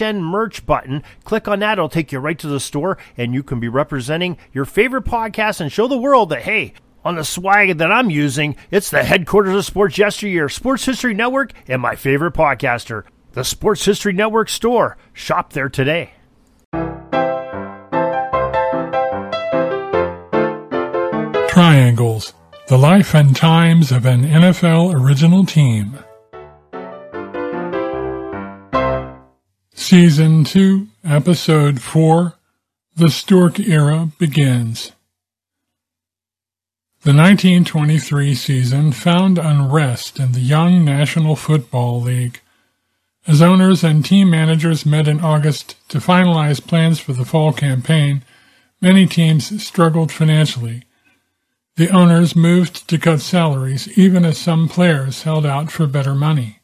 merch button. Click on that, it'll take you right to the store, and you can be representing your favorite podcast and show the world that, hey, on the swag that I'm using, it's the headquarters of Sports Yesteryear, Sports History Network, and my favorite podcaster, the Sports History Network store. Shop there today. Triangles The Life and Times of an NFL Original Team. Season 2, Episode 4 The Storck Era Begins. The 1923 season found unrest in the young National Football League. As owners and team managers met in August to finalize plans for the fall campaign, many teams struggled financially. The owners moved to cut salaries even as some players held out for better money.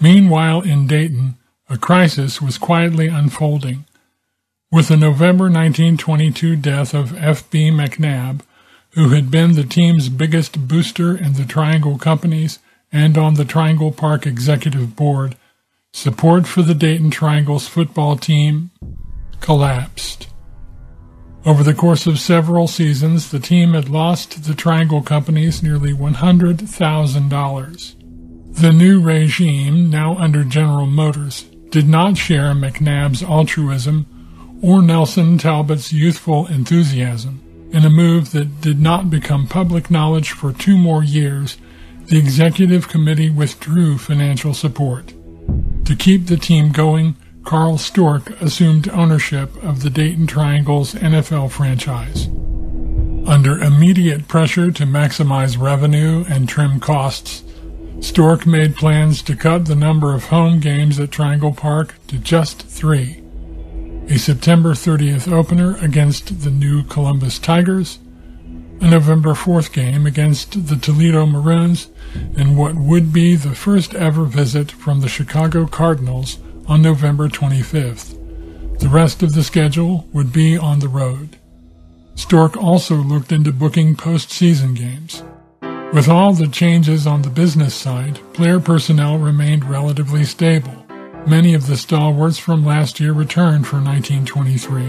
Meanwhile, in Dayton, a crisis was quietly unfolding. With the November 1922 death of F.B. MacNab, who had been the team's biggest booster in the Triangle companies and on the Triangle Park Executive Board, support for the Dayton Triangles football team collapsed. Over the course of several seasons, the team had lost the Triangle companies nearly $100,000. The new regime, now under General Motors, did not share MacNab's altruism or Nelson Talbot's youthful enthusiasm. In a move that did not become public knowledge for two more years, the executive committee withdrew financial support. To keep the team going, Carl Storck assumed ownership of the Dayton Triangles NFL franchise. Under immediate pressure to maximize revenue and trim costs, Storck made plans to cut the number of home games at Triangle Park to just three. A September 30th opener against the new Columbus Tigers, a November 4th game against the Toledo Maroons, and what would be the first ever visit from the Chicago Cardinals on November 25th. The rest of the schedule would be on the road. Storck also looked into booking postseason games. With all the changes on the business side, player personnel remained relatively stable. Many of the stalwarts from last year returned for 1923.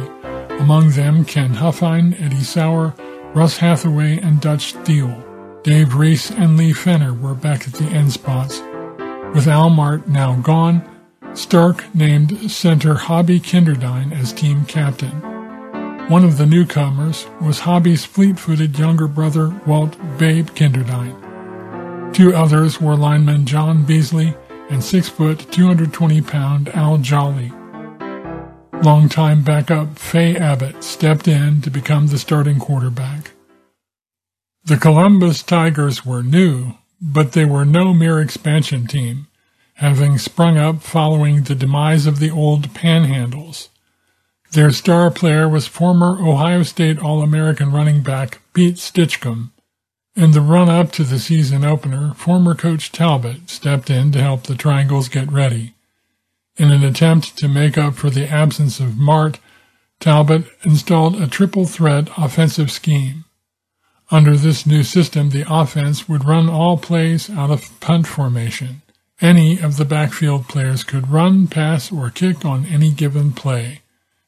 Among them Ken Huffine, Eddie Sauer, Russ Hathaway, and Dutch Thiel. Dave Reese and Lee Fenner were back at the end spots. With Al Mahrt now gone, Storck named center Hobby Kinderdine as team captain. One of the newcomers was Hobby's fleet-footed younger brother, Walt Babe Kinderdine. Two others were linemen John Beasley and 6 foot, 220 pound Al Jolly. Longtime backup Fay Abbott stepped in to become the starting quarterback. The Columbus Tigers were new, but they were no mere expansion team, having sprung up following the demise of the old Panhandles. Their star player was former Ohio State All-American running back Pete Stinchcomb. In the run-up to the season opener, former coach Talbot stepped in to help the Triangles get ready. In an attempt to make up for the absence of Mahrt, Talbot installed a triple threat offensive scheme. Under this new system, the offense would run all plays out of punt formation. Any of the backfield players could run, pass, or kick on any given play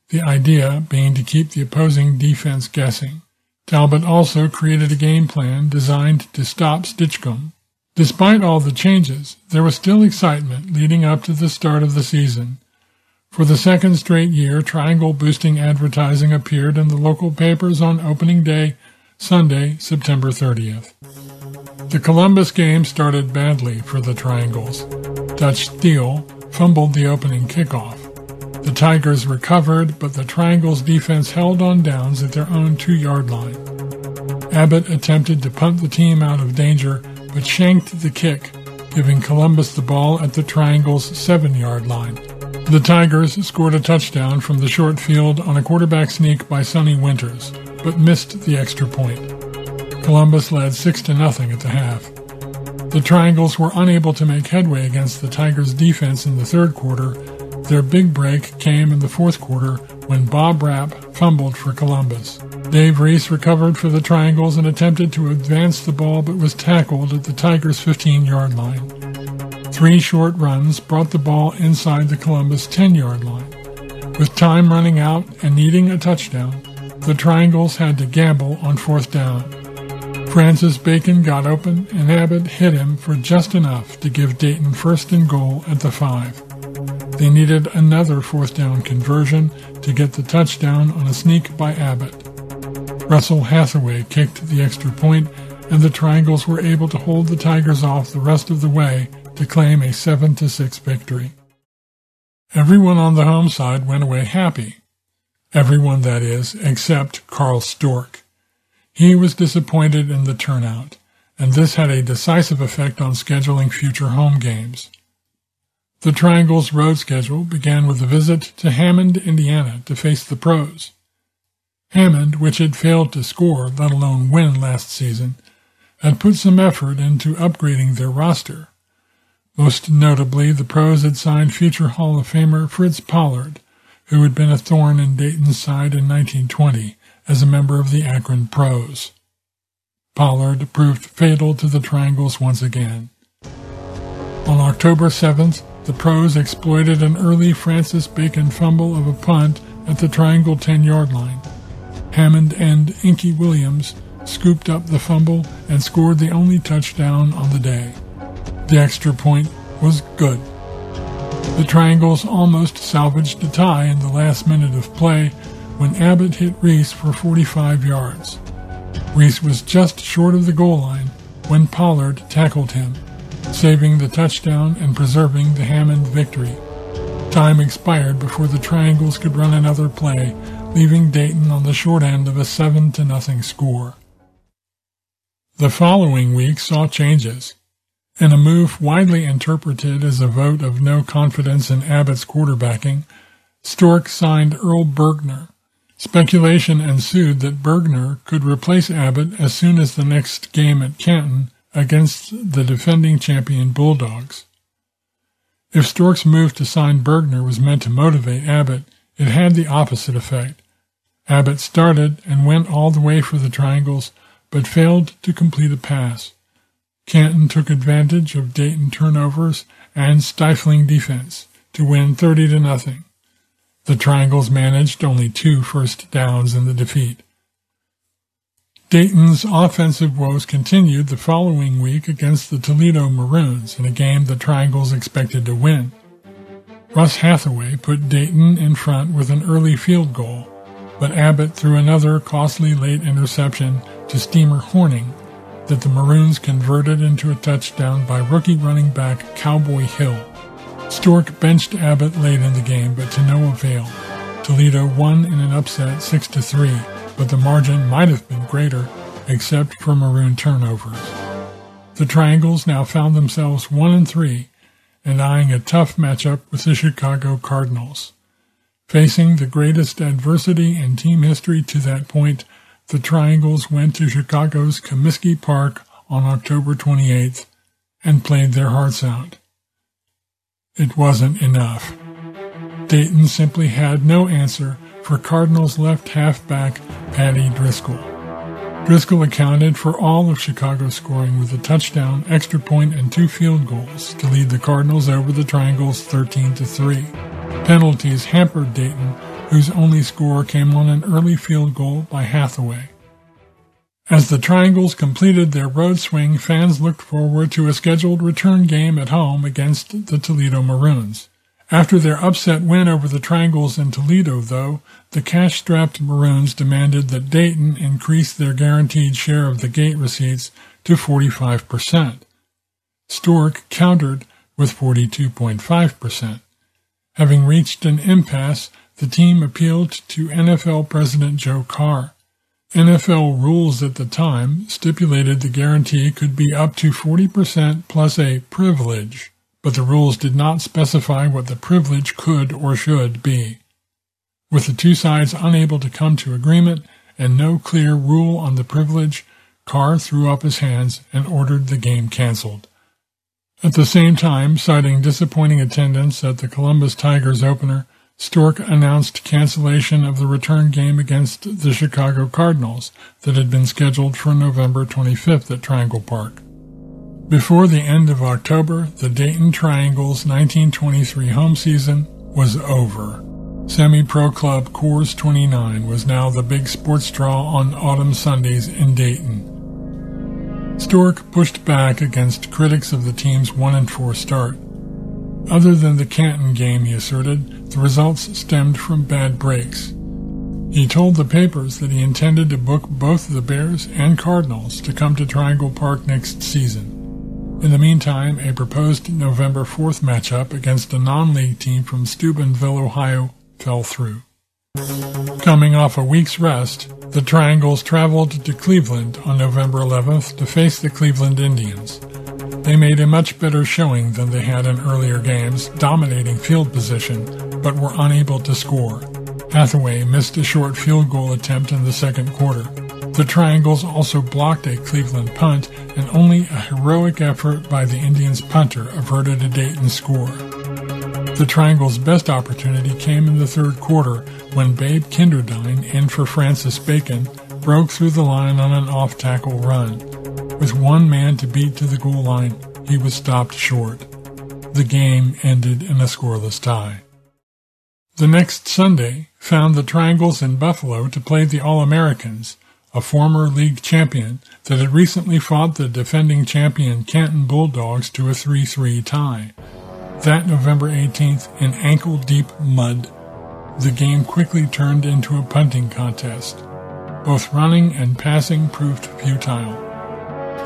the idea being to keep the opposing defense guessing. Talbot also created a game plan designed to stop Stinchcomb. Despite all the changes, there was still excitement leading up to the start of the season. For the second straight year, triangle boosting advertising appeared in the local papers on opening day, Sunday, September 30th. The Columbus game started badly for the Triangles. Dutch Thiel fumbled the opening kickoff. The Tigers recovered, but the Triangle's defense held on downs at their own two-yard line. Abbott attempted to punt the team out of danger, but shanked the kick, giving Columbus the ball at the Triangle's seven-yard line. The Tigers scored a touchdown from the short field on a quarterback sneak by Sonny Winters, but missed the extra point. Columbus led 6 to nothing at the half. The Triangles were unable to make headway against the Tigers' defense in the third quarter. Their big break came in the fourth quarter when Bob Rapp fumbled for Columbus. Dave Reese recovered for the Triangles and attempted to advance the ball but was tackled at the Tigers' 15-yard line. Three short runs brought the ball inside the Columbus 10-yard line. With time running out and needing a touchdown, the Triangles had to gamble on fourth down. Francis Bacon got open and Abbott hit him for just enough to give Dayton first and goal at the five. They needed another fourth down conversion to get the touchdown on a sneak by Abbott. Russell Hathaway kicked the extra point, and the Triangles were able to hold the Tigers off the rest of the way to claim a 7 6 victory. Everyone on the home side went away happy. Everyone, that is, except Carl Storck. He was disappointed in the turnout, and this had a decisive effect on scheduling future home games. The Triangle's road schedule began with a visit to Hammond, Indiana to face the pros. Hammond, which had failed to score, let alone win last season, had put some effort into upgrading their roster. Most notably, the pros had signed future Hall of Famer Fritz Pollard, who had been a thorn in Dayton's side in 1920 as a member of the Akron Pros. Pollard proved fatal to the Triangles once again. On October 7th, the Pros exploited an early Francis Bacon fumble of a punt at the Triangle 10-yard line. Hammond and Inky Williams scooped up the fumble and scored the only touchdown on the day. The extra point was good. The Triangles almost salvaged a tie in the last minute of play when Abbott hit Reese for 45 yards. Reese was just short of the goal line when Pollard tackled him, saving the touchdown and preserving the Hammond victory. Time expired before the Triangles could run another play, leaving Dayton on the short end of a 7 to nothing score. The following week saw changes. In a move widely interpreted as a vote of no confidence in Abbott's quarterbacking, Storck signed Earl Bergner, Speculation ensued that Bergner could replace Abbott as soon as the next game at Canton against the defending champion Bulldogs. If Storck's move to sign Bergner was meant to motivate Abbott, it had the opposite effect. Abbott started and went all the way for the triangles, but failed to complete a pass. Canton took advantage of Dayton turnovers and stifling defense to win 30 to nothing. The Triangles managed only two first downs in the defeat. Dayton's offensive woes continued the following week against the Toledo Maroons in a game the Triangles expected to win. Russ Hathaway put Dayton in front with an early field goal, but Abbott threw another costly late interception to Steamer Horning that the Maroons converted into a touchdown by rookie running back Cowboy Hill. Storck benched Abbott late in the game, but to no avail. Toledo won in an upset 6 to 3, but the margin might have been greater except for maroon turnovers. The Triangles now found themselves 1 and 3 and eyeing a tough matchup with the Chicago Cardinals. Facing the greatest adversity in team history to that point, the Triangles went to Chicago's Comiskey Park on October 28th and played their hearts out. It wasn't enough. Dayton simply had no answer for Cardinals left halfback Paddy Driscoll. Driscoll accounted for all of Chicago's scoring with a touchdown, extra point, and two field goals to lead the Cardinals over the Triangles 13 to 3. Penalties hampered Dayton, whose only score came on an early field goal by Hathaway. As the Triangles completed their road swing, fans looked forward to a scheduled return game at home against the Toledo Maroons. After their upset win over the Triangles in Toledo, though, the cash-strapped Maroons demanded that Dayton increase their guaranteed share of the gate receipts to 45%. Storck countered with 42.5%. Having reached an impasse, the team appealed to NFL President Joe Carr. NFL rules at the time stipulated the guarantee could be up to 40% plus a privilege, but the rules did not specify what the privilege could or should be. With the two sides unable to come to agreement and no clear rule on the privilege, Carr threw up his hands and ordered the game canceled. At the same time, citing disappointing attendance at the Columbus Tigers opener, Storck announced cancellation of the return game against the Chicago Cardinals that had been scheduled for November 25th at Triangle Park. Before the end of October, the Dayton Triangles 1923 home season was over. Semi-pro club Coors 29 was now the big sports draw on autumn Sundays in Dayton. Storck pushed back against critics of the team's 1-4 start. Other than the Canton game, he asserted, the results stemmed from bad breaks. He told the papers that he intended to book both the Bears and Cardinals to come to Triangle Park next season. In the meantime, a proposed November 4th matchup against a non-league team from Steubenville, Ohio, fell through. Coming off a week's rest, the Triangles traveled to Cleveland on November 11th to face the Cleveland Indians. They made a much better showing than they had in earlier games, dominating field position, but were unable to score. Hathaway missed a short field goal attempt in the second quarter. The Triangles also blocked a Cleveland punt, and only a heroic effort by the Indians' punter averted a Dayton score. The Triangles' best opportunity came in the third quarter when Babe Kinderdine, in for Francis Bacon, broke through the line on an off-tackle run. With one man to beat to the goal line, he was stopped short. The game ended in a scoreless tie. The next Sunday found the Triangles in Buffalo to play the All-Americans, a former league champion that had recently fought the defending champion Canton Bulldogs to a 3-3 tie. That November 18th, in ankle-deep mud, the game quickly turned into a punting contest. Both running and passing proved futile.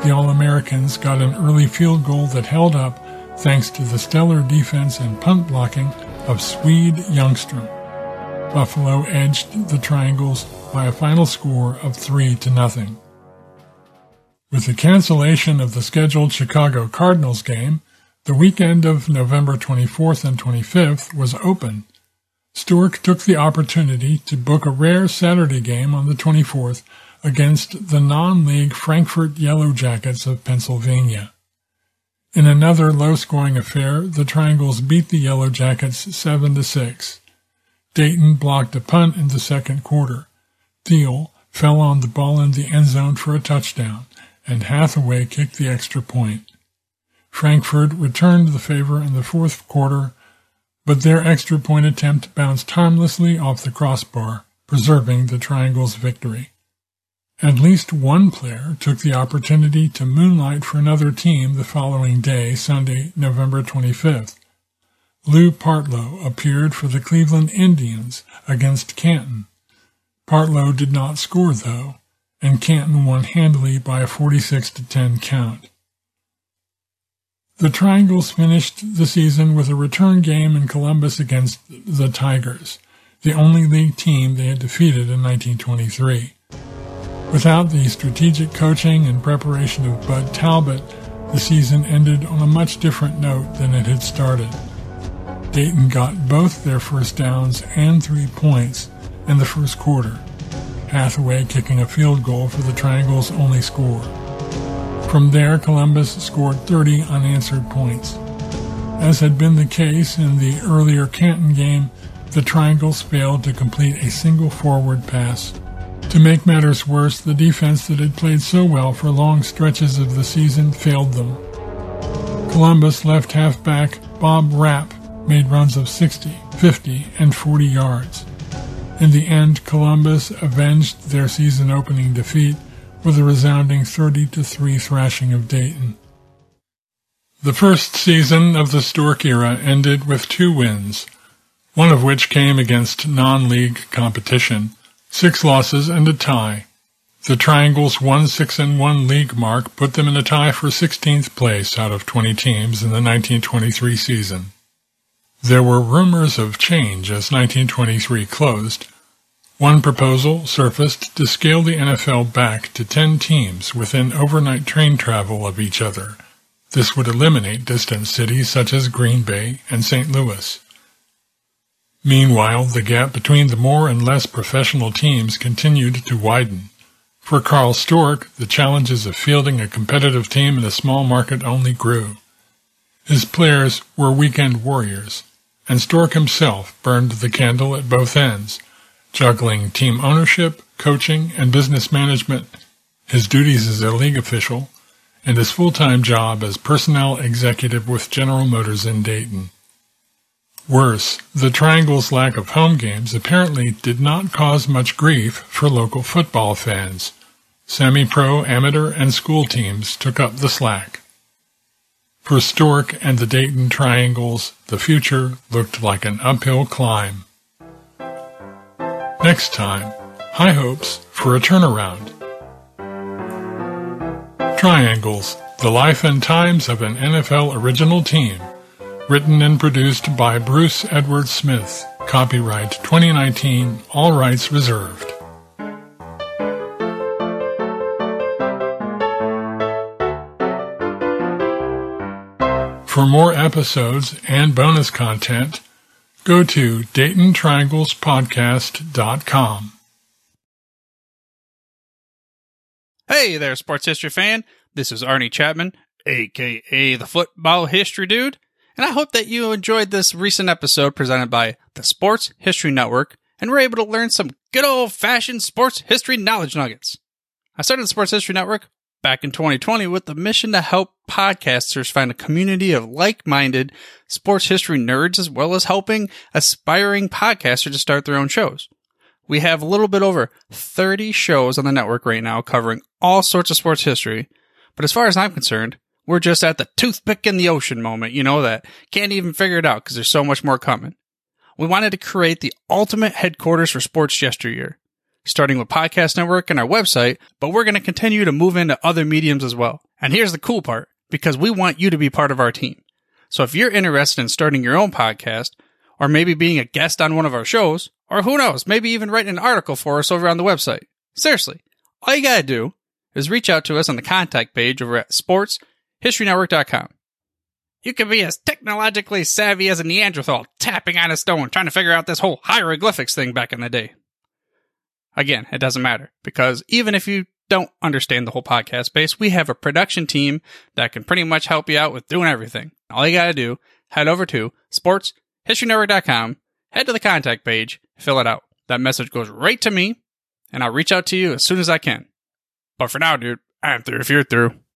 The All-Americans got an early field goal that held up thanks to the stellar defense and punt blocking of Swede Youngstrom. Buffalo edged the Triangles by a final score of 3 to nothing. With the cancellation of the scheduled Chicago Cardinals game, the weekend of November 24th and 25th was open. Storck took the opportunity to book a rare Saturday game on the 24th against the non-league Frankford Yellow Jackets of Pennsylvania. In another low-scoring affair, the Triangles beat the Yellow Jackets 7 to 6. Dayton blocked a punt in the second quarter. Thiel fell on the ball in the end zone for a touchdown, and Hathaway kicked the extra point. Frankford returned the favor in the fourth quarter, but their extra point attempt bounced harmlessly off the crossbar, preserving the Triangle's victory. At least one player took the opportunity to moonlight for another team the following day, Sunday, November 25th. Lou Partlow appeared for the Cleveland Indians against Canton. Partlow did not score, though, and Canton won handily by a 46 to 10 count. The Triangles finished the season with a return game in Columbus against the Tigers, the only league team they had defeated in 1923. Without the strategic coaching and preparation of Bud Talbot, the season ended on a much different note than it had started. Dayton got both their first downs and three points in the first quarter, Hathaway kicking a field goal for the Triangle's only score. From there, Columbus scored 30 unanswered points. As had been the case in the earlier Canton game, the Triangles failed to complete a single forward pass. To make matters worse, the defense that had played so well for long stretches of the season failed them. Columbus left halfback Bob Rapp made runs of 60, 50, and 40 yards. In the end, Columbus avenged their season opening defeat with a resounding 30 3 thrashing of Dayton. The first season of the Storck era ended with two wins, one of which came against non-league competition, six losses and a tie. The Triangles' 1-6-1 league mark put them in a tie for 16th place out of 20 teams in the 1923 season. There were rumors of change as 1923 closed. One proposal surfaced to scale the NFL back to 10 teams within overnight train travel of each other. This would eliminate distant cities such as Green Bay and St. Louis. Meanwhile, the gap between the more and less professional teams continued to widen. For Carl Storck, the challenges of fielding a competitive team in a small market only grew. His players were weekend warriors, and Storck himself burned the candle at both ends, juggling team ownership, coaching, and business management, his duties as a league official, and his full-time job as personnel executive with General Motors in Dayton. Worse, the Triangle's lack of home games apparently did not cause much grief for local football fans. Semi-pro, amateur, and school teams took up the slack. For Storck and the Dayton Triangles, the future looked like an uphill climb. Next time, high hopes for a turnaround. Triangles, the life and times of an NFL original team. Written and produced by Bruce Edward Smith. Copyright 2019, all rights reserved. For more episodes and bonus content, go to DaytonTrianglesPodcast.com. Hey there, sports history fan. This is Arnie Chapman, aka the Football History Dude, and I hope that you enjoyed this recent episode presented by the Sports History Network and were able to learn some good old fashioned sports history knowledge nuggets. I started the Sports History Network back in 2020 with the mission to help podcasters find a community of like-minded sports history nerds as well as helping aspiring podcasters to start their own shows. We have a little bit over 30 shows on the network right now covering all sorts of sports history. But as far as I'm concerned, we're just at the toothpick in the ocean moment, you know, that can't even figure it out because there's so much more coming. We wanted to create the ultimate headquarters for sports yesteryear starting with Podcast Network and our website, but we're going to continue to move into other mediums as well. And here's the cool part because we want you to be part of our team. So if you're interested in starting your own podcast, or maybe being a guest on one of our shows, or who knows, maybe even writing an article for us over on the website. Seriously, all you gotta do is reach out to us on the contact page over at sportshistorynetwork.com. You can be as technologically savvy as a Neanderthal tapping on a stone trying to figure out this whole hieroglyphics thing back in the day. Again, it doesn't matter because even if you don't understand the whole podcast space, we have a production team that can pretty much help you out with doing everything. All you got to do, head over to sportshistorynetwork.com, head to the contact page, fill it out. That message goes right to me, and I'll reach out to you as soon as I can. But for now, dude, I'm through if you're through.